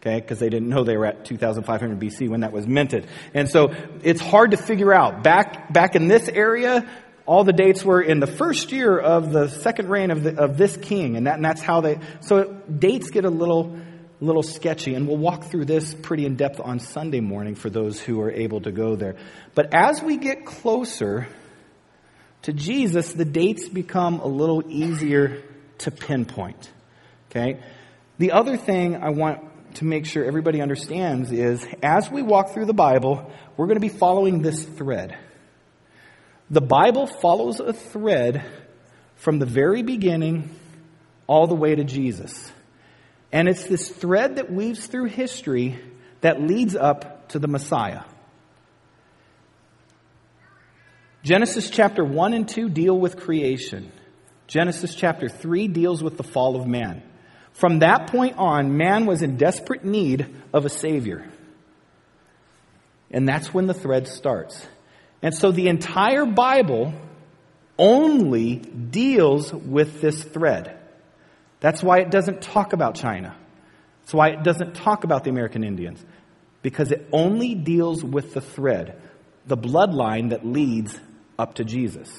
Okay? Because they didn't know they were at 2500 BC when that was minted. And so it's hard to figure out. Back, back in this area, all the dates were in the first year of the second reign of, the, of this king, and, that, and that's how they. So dates get a little, little sketchy, and we'll walk through this pretty in depth on Sunday morning for those who are able to go there. But as we get closer to Jesus, the dates become a little easier to pinpoint. Okay? The other thing I want to make sure everybody understands is as we walk through the Bible, we're going to be following this thread. The Bible follows a thread from the very beginning all the way to Jesus. And it's this thread that weaves through history that leads up to the Messiah. Genesis chapter 1 and 2 deal with creation. Genesis chapter 3 deals with the fall of man. From that point on, man was in desperate need of a Savior. And that's when the thread starts. And so the entire Bible only deals with this thread. That's why it doesn't talk about China. That's why it doesn't talk about the American Indians. Because it only deals with the thread, the bloodline that leads up to Jesus.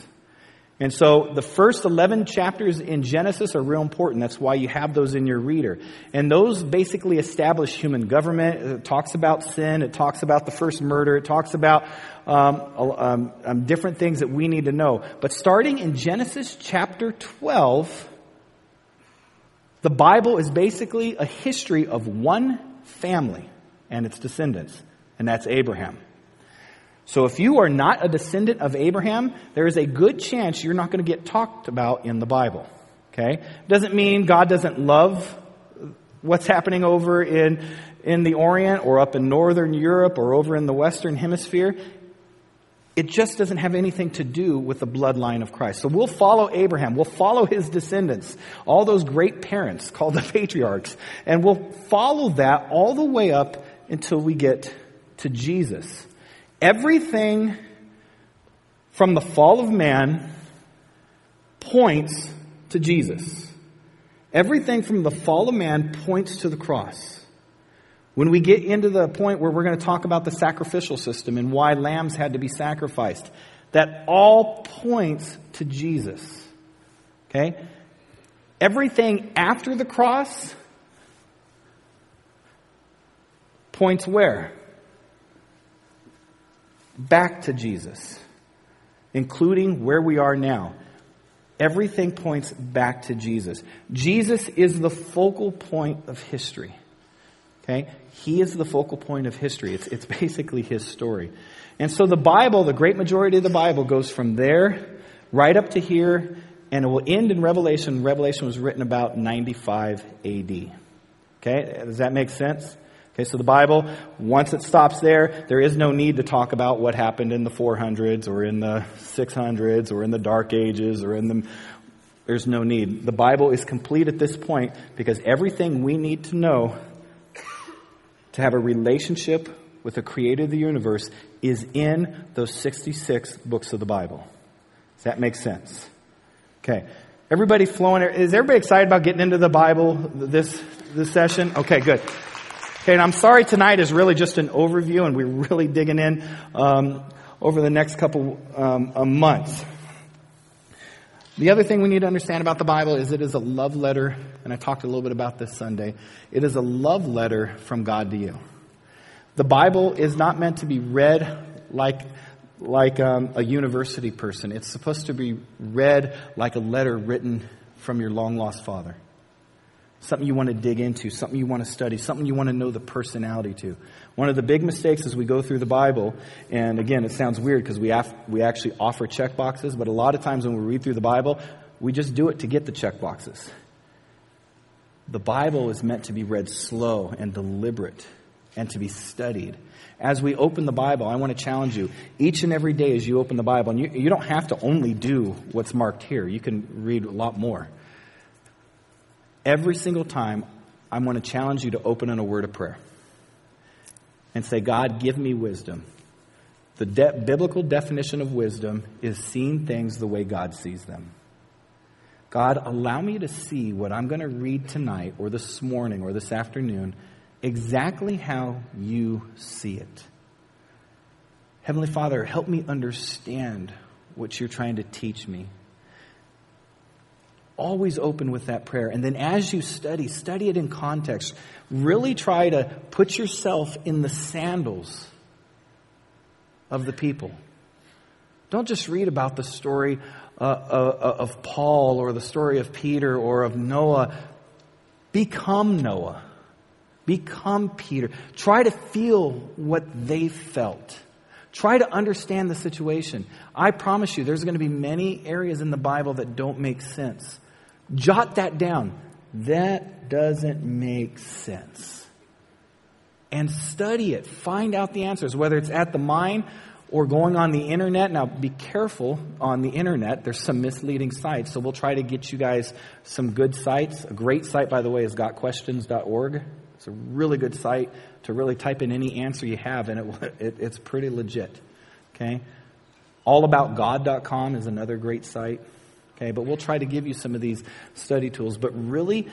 And so the first 11 chapters in Genesis are real important. That's why you have those in your reader. And those basically establish human government. It talks about sin. It talks about the first murder. It talks about um, um, um, different things that we need to know. But starting in Genesis chapter 12, the Bible is basically a history of one family and its descendants, and that's Abraham. So if you are not a descendant of Abraham, there is a good chance you're not going to get talked about in the Bible. Okay? Doesn't mean God doesn't love what's happening over in, in the Orient or up in Northern Europe or over in the Western Hemisphere. It just doesn't have anything to do with the bloodline of Christ. So we'll follow Abraham. We'll follow his descendants, all those great parents called the patriarchs, and we'll follow that all the way up until we get to Jesus. Everything from the fall of man points to Jesus. Everything from the fall of man points to the cross. When we get into the point where we're going to talk about the sacrificial system and why lambs had to be sacrificed, that all points to Jesus. Okay? Everything after the cross points where? Back to Jesus, including where we are now. Everything points back to Jesus. Jesus is the focal point of history. Okay? He is the focal point of history. It's, it's basically his story. And so the Bible, the great majority of the Bible, goes from there right up to here, and it will end in Revelation. Revelation was written about 95 AD. Okay? Does that make sense? Okay, so the Bible, once it stops there, there is no need to talk about what happened in the 400s or in the 600s or in the Dark Ages or in the. There's no need. The Bible is complete at this point because everything we need to know to have a relationship with the creator of the universe is in those 66 books of the Bible. Does that make sense? Okay. Everybody flowing? Is everybody excited about getting into the Bible this, this session? Okay, good. Okay, and I'm sorry tonight is really just an overview and we're really digging in um, over the next couple um, months. The other thing we need to understand about the Bible is it is a love letter, and I talked a little bit about this Sunday. It is a love letter from God to you. The Bible is not meant to be read like, like um, a university person. It's supposed to be read like a letter written from your long lost father something you want to dig into, something you want to study, something you want to know the personality to. One of the big mistakes as we go through the Bible, and again, it sounds weird because we, have, we actually offer check boxes, but a lot of times when we read through the Bible, we just do it to get the check boxes. The Bible is meant to be read slow and deliberate and to be studied. As we open the Bible, I want to challenge you each and every day as you open the Bible, and you, you don't have to only do what's marked here, you can read a lot more. Every single time, I'm going to challenge you to open in a word of prayer and say, God, give me wisdom. The de- biblical definition of wisdom is seeing things the way God sees them. God, allow me to see what I'm going to read tonight or this morning or this afternoon exactly how you see it. Heavenly Father, help me understand what you're trying to teach me. Always open with that prayer. And then as you study, study it in context. Really try to put yourself in the sandals of the people. Don't just read about the story uh, uh, of Paul or the story of Peter or of Noah. Become Noah. Become Peter. Try to feel what they felt. Try to understand the situation. I promise you, there's going to be many areas in the Bible that don't make sense. Jot that down. That doesn't make sense. And study it. Find out the answers, whether it's at the mine or going on the internet. Now, be careful on the internet. There's some misleading sites, so we'll try to get you guys some good sites. A great site, by the way, is gotquestions.org. It's a really good site to really type in any answer you have, and it, it, it's pretty legit. Okay? Allaboutgod.com is another great site. Okay, but we'll try to give you some of these study tools, but really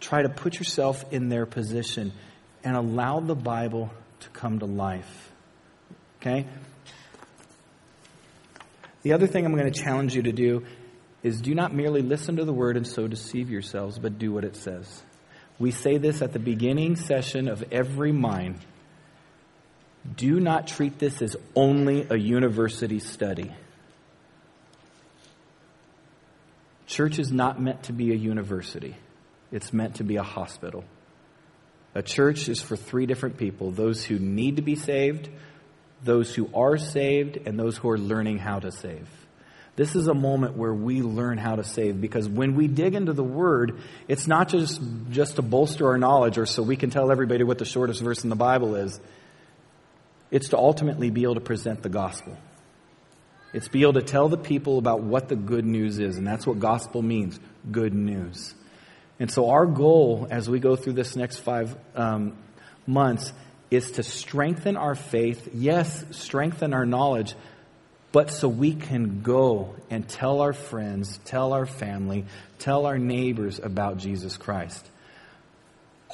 try to put yourself in their position and allow the Bible to come to life. Okay? The other thing I'm going to challenge you to do is do not merely listen to the word and so deceive yourselves, but do what it says. We say this at the beginning session of every mine. Do not treat this as only a university study. Church is not meant to be a university, it's meant to be a hospital. A church is for three different people those who need to be saved, those who are saved, and those who are learning how to save. This is a moment where we learn how to save because when we dig into the Word, it's not just, just to bolster our knowledge or so we can tell everybody what the shortest verse in the Bible is. It's to ultimately be able to present the gospel. It's be able to tell the people about what the good news is, and that's what gospel means good news. And so, our goal as we go through this next five um, months is to strengthen our faith, yes, strengthen our knowledge, but so we can go and tell our friends, tell our family, tell our neighbors about Jesus Christ.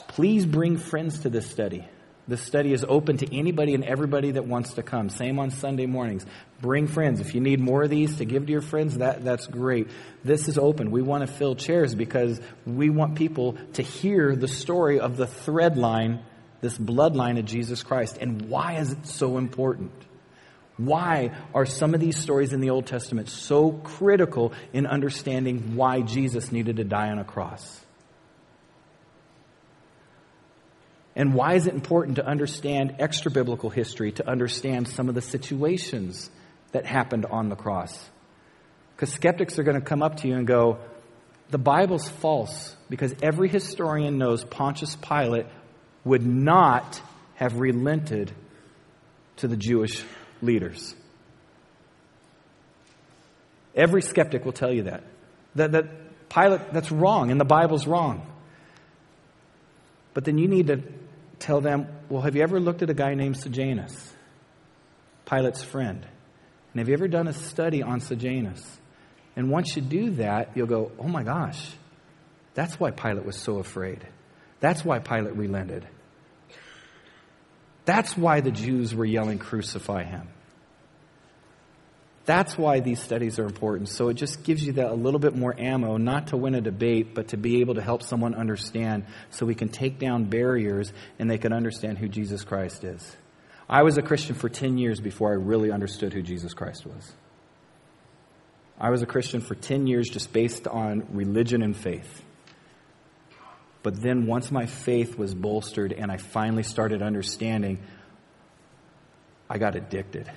Please bring friends to this study. This study is open to anybody and everybody that wants to come. Same on Sunday mornings. Bring friends. If you need more of these to give to your friends, that, that's great. This is open. We want to fill chairs because we want people to hear the story of the thread line, this bloodline of Jesus Christ. And why is it so important? Why are some of these stories in the Old Testament so critical in understanding why Jesus needed to die on a cross? And why is it important to understand extra biblical history, to understand some of the situations that happened on the cross? Because skeptics are going to come up to you and go, the Bible's false, because every historian knows Pontius Pilate would not have relented to the Jewish leaders. Every skeptic will tell you that. That, that Pilate, that's wrong, and the Bible's wrong. But then you need to tell them, well, have you ever looked at a guy named Sejanus? Pilate's friend. And have you ever done a study on Sejanus? And once you do that, you'll go, oh my gosh, that's why Pilate was so afraid. That's why Pilate relented. That's why the Jews were yelling, crucify him. That's why these studies are important. So it just gives you that a little bit more ammo, not to win a debate, but to be able to help someone understand so we can take down barriers and they can understand who Jesus Christ is. I was a Christian for 10 years before I really understood who Jesus Christ was. I was a Christian for 10 years just based on religion and faith. But then once my faith was bolstered and I finally started understanding, I got addicted.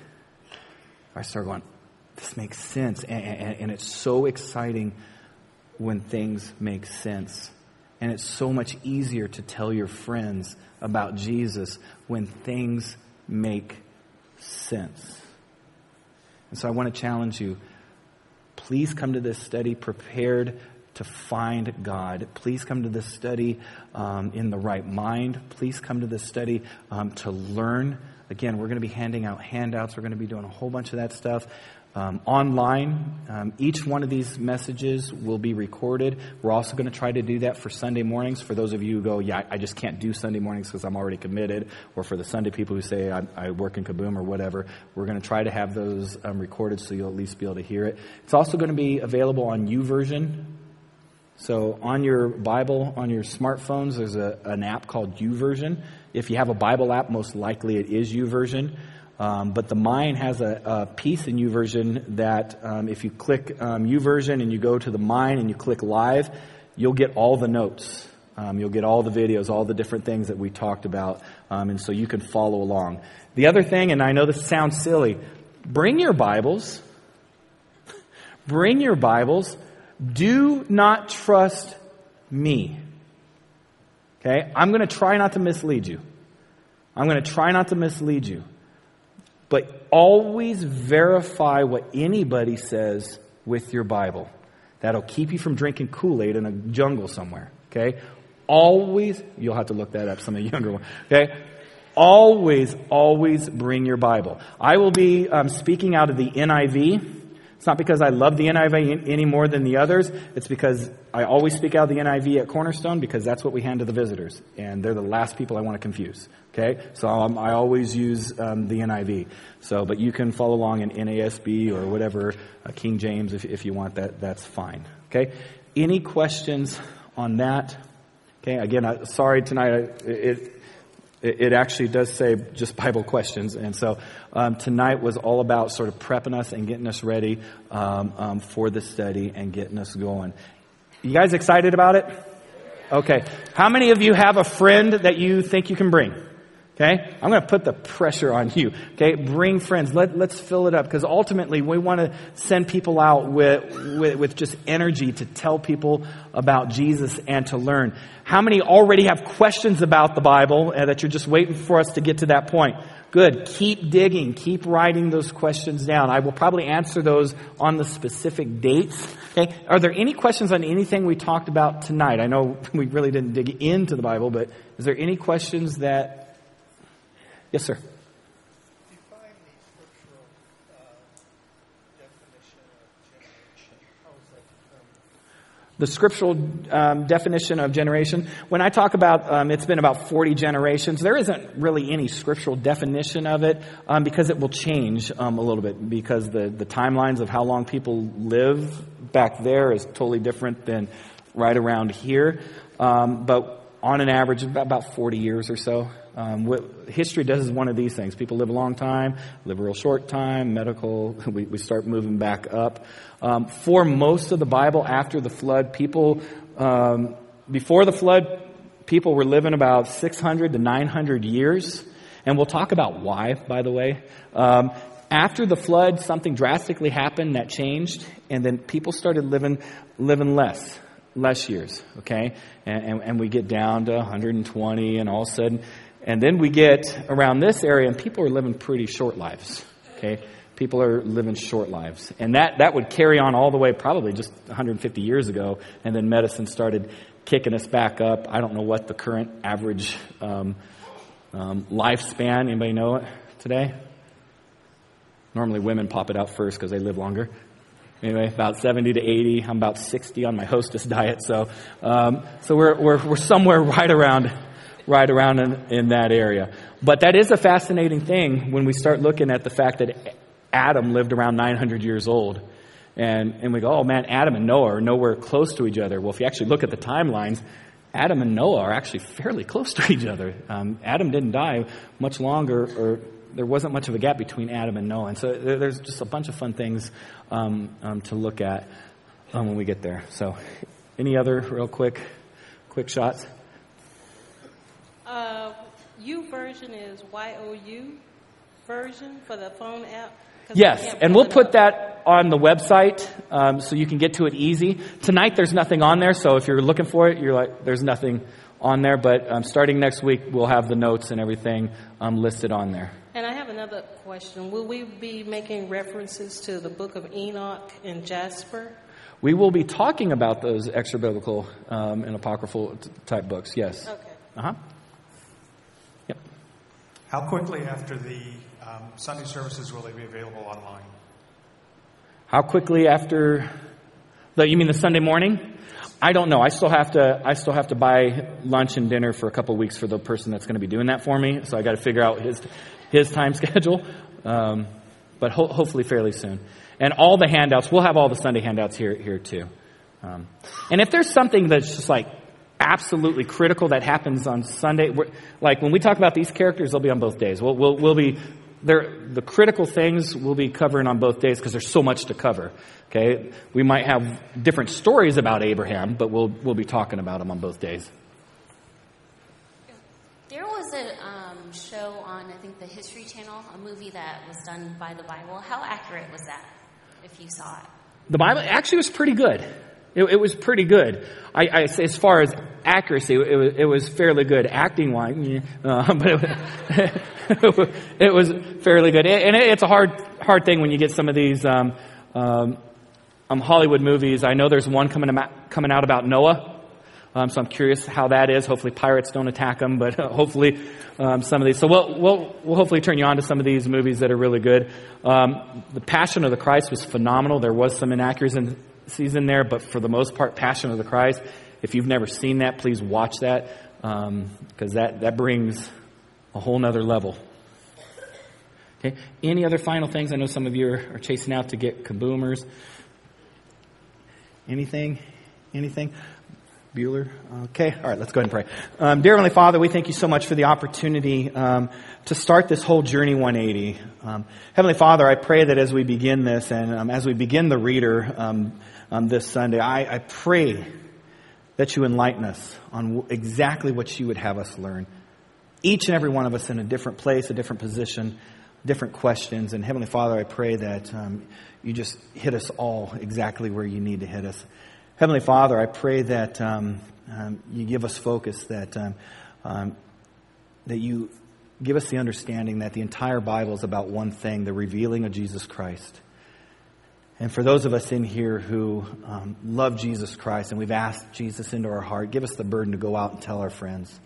I started going, this makes sense. And, and, and, it's so exciting when things make sense. And it's so much easier to tell your friends about Jesus when things make sense. And so I want to challenge you. Please come to this study prepared to find God. Please come to this study um, in the right mind. Please come to this study um, to learn. Again, we're going to be handing out handouts. We're going to be doing a whole bunch of that stuff um, online. Um, each one of these messages will be recorded. We're also going to try to do that for Sunday mornings. For those of you who go, yeah, I just can't do Sunday mornings because I'm already committed, or for the Sunday people who say I, I work in Kaboom or whatever, we're going to try to have those um, recorded so you'll at least be able to hear it. It's also going to be available on YouVersion. So on your Bible, on your smartphones, there's a, an app called YouVersion. If you have a Bible app, most likely it is YouVersion. Um, but the mine has a, a piece in YouVersion that um, if you click um, YouVersion and you go to the mine and you click Live, you'll get all the notes. Um, you'll get all the videos, all the different things that we talked about, um, and so you can follow along. The other thing, and I know this sounds silly, bring your Bibles. Bring your Bibles. Do not trust me. Okay? I'm going to try not to mislead you. I'm going to try not to mislead you. But always verify what anybody says with your Bible. That'll keep you from drinking Kool Aid in a jungle somewhere. Okay? Always, you'll have to look that up, some of the younger ones. Okay? Always, always bring your Bible. I will be um, speaking out of the NIV. It's not because I love the NIV any more than the others. It's because I always speak out the NIV at Cornerstone because that's what we hand to the visitors. And they're the last people I want to confuse. Okay? So um, I always use um, the NIV. So, but you can follow along in NASB or whatever, uh, King James if, if you want that, that's fine. Okay? Any questions on that? Okay, again, I, sorry tonight, it, it actually does say just Bible questions. And so um, tonight was all about sort of prepping us and getting us ready um, um, for the study and getting us going. You guys excited about it? Okay. How many of you have a friend that you think you can bring? Okay? I'm going to put the pressure on you. Okay? Bring friends. Let, let's fill it up because ultimately we want to send people out with, with, with, just energy to tell people about Jesus and to learn. How many already have questions about the Bible and that you're just waiting for us to get to that point? Good. Keep digging. Keep writing those questions down. I will probably answer those on the specific dates. Okay. Are there any questions on anything we talked about tonight? I know we really didn't dig into the Bible, but is there any questions that? Yes, sir. the scriptural um, definition of generation. When I talk about um, it's been about 40 generations, there isn't really any scriptural definition of it um, because it will change um, a little bit because the, the timelines of how long people live back there is totally different than right around here. Um, but on an average, about 40 years or so. Um, what history does is one of these things. People live a long time, live a real short time, medical, we, we start moving back up. Um, for most of the Bible after the flood, people, um, before the flood, people were living about 600 to 900 years. And we'll talk about why, by the way. Um, after the flood, something drastically happened that changed, and then people started living, living less less years, okay? And, and, and, we get down to 120 and all of a sudden, and then we get around this area and people are living pretty short lives. Okay? People are living short lives. And that, that would carry on all the way probably just 150 years ago. And then medicine started kicking us back up. I don't know what the current average um, um, lifespan, anybody know it today? Normally women pop it out first because they live longer. Anyway, about 70 to 80. I'm about 60 on my hostess diet. So, um, so we're, we're, we're somewhere right around right around in, in that area. But that is a fascinating thing when we start looking at the fact that Adam lived around 900 years old. And, and we go, oh man, Adam and Noah are nowhere close to each other. Well, if you actually look at the timelines, Adam and Noah are actually fairly close to each other. Um, Adam didn't die much longer, or there wasn't much of a gap between Adam and Noah. And so there's just a bunch of fun things um, um, to look at um, when we get there. So, any other real quick, quick shots? Uh, version is Y O U version for the phone app. Yes, and we'll put that on the website um, so you can get to it easy. Tonight there's nothing on there, so if you're looking for it, you're like, there's nothing on there. But um, starting next week, we'll have the notes and everything um, listed on there. And I have another question. Will we be making references to the book of Enoch and Jasher? We will be talking about those extra biblical um, and apocryphal type books, yes. Okay. Uh huh. How quickly after the um, Sunday services will they be available online? How quickly after the, you mean the Sunday morning? I don't know. I still have to. I still have to buy lunch and dinner for a couple weeks for the person that's going to be doing that for me. So I got to figure out his his time schedule. Um, but ho- hopefully fairly soon. And all the handouts. We'll have all the Sunday handouts here here too. Um, and if there's something that's just like absolutely critical that happens on Sunday. We're, like when we talk about these characters, they'll be on both days. We'll, we'll, we'll be the critical things we'll be covering on both days because there's so much to cover. Okay, we might have different stories about Abraham, but we'll we'll be talking about them on both days. There was a um, show on I think the History Channel, a movie that was done by the Bible. How accurate was that? If you saw it, the Bible actually was pretty good. It, it was pretty good. I, I, as far as accuracy, it, was, it was fairly good. Acting wise, uh, but it, it, was fairly good. And it's a hard, hard thing when you get some of these um, um, um, Hollywood movies. I know there's one coming, coming out about Noah. Um, so I'm curious how that is. Hopefully pirates don't attack them, but uh, hopefully um, some of these. So we'll, we'll, we'll hopefully turn you on to some of these movies that are really good. Um, the Passion of the Christ was phenomenal. There was some inaccuracies in there, but for the most part, Passion of the Christ. If you've never seen that, please watch that because um, that, that brings a whole nother level. Okay. Any other final things? I know some of you are, are chasing out to get kaboomers. Anything? Anything? Bueller? Okay, all right, let's go ahead and pray. Um, dear Heavenly Father, we thank you so much for the opportunity um, to start this whole Journey 180. Um, Heavenly Father, I pray that as we begin this and um, as we begin the reader um, this Sunday, I, I pray that you enlighten us on exactly what you would have us learn. Each and every one of us in a different place, a different position, different questions. And Heavenly Father, I pray that um, you just hit us all exactly where you need to hit us. Heavenly Father, I pray that um, um, you give us focus, that um, um, that you give us the understanding that the entire Bible is about one thing the revealing of Jesus Christ. And for those of us in here who um, love Jesus Christ and we've asked Jesus into our heart, give us the burden to go out and tell our friends.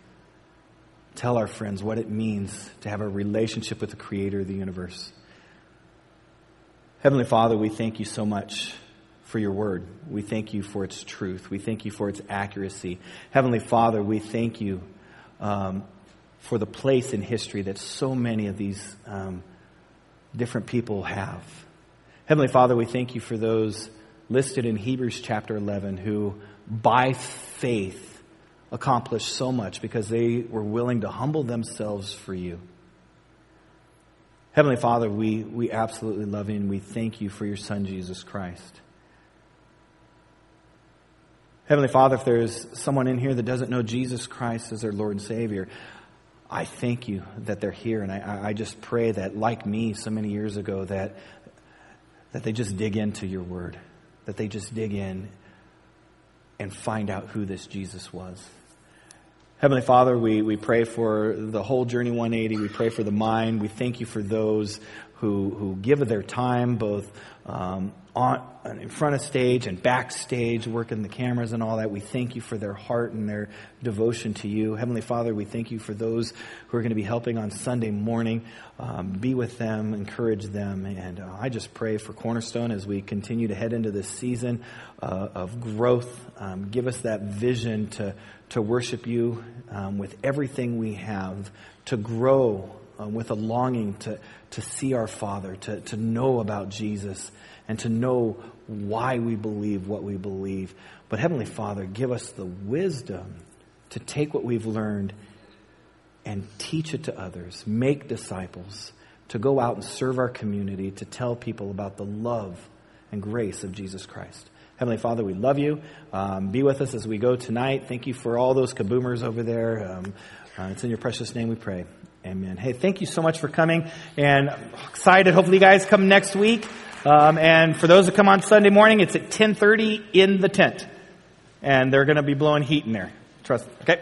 Tell our friends what it means to have a relationship with the Creator of the universe. Heavenly Father, we thank you so much for your word. We thank you for its truth. We thank you for its accuracy. Heavenly Father, we thank you um, for the place in history that so many of these um, different people have. Heavenly Father, we thank you for those listed in Hebrews chapter 11 who, by faith, accomplished so much because they were willing to humble themselves for you. Heavenly Father, we, we absolutely love you and we thank you for your Son, Jesus Christ. Heavenly Father, if there's someone in here that doesn't know Jesus Christ as their Lord and Savior, I thank you that they're here. And I, I just pray that, like me so many years ago, that that they just dig into your word, that they just dig in and find out who this Jesus was. Heavenly Father, we, we pray for the whole Journey 180. We pray for the mine. We thank you for those who, who give their time both um, on, in front of stage and backstage, working the cameras and all that. We thank you for their heart and their devotion to you. Heavenly Father, we thank you for those who are going to be helping on Sunday morning. Um, be with them, encourage them. And uh, I just pray for Cornerstone as we continue to head into this season uh, of growth. Um, give us that vision to, to worship you um, with everything we have, to grow um, with a longing to, to see our Father, to, to know about Jesus, and to know why we believe what we believe. But Heavenly Father, give us the wisdom to take what we've learned and teach it to others, make disciples, to go out and serve our community, to tell people about the love and grace of Jesus Christ. Heavenly Father, we love you. Um, be with us as we go tonight. Thank you for all those kaboomers over there. Um, uh, it's in your precious name we pray. Amen. Hey, thank you so much for coming and excited. Hopefully you guys come next week. Um, and for those that come on Sunday morning, it's at 1030 in the tent. And they're going to be blowing heat in there. Trust. Okay.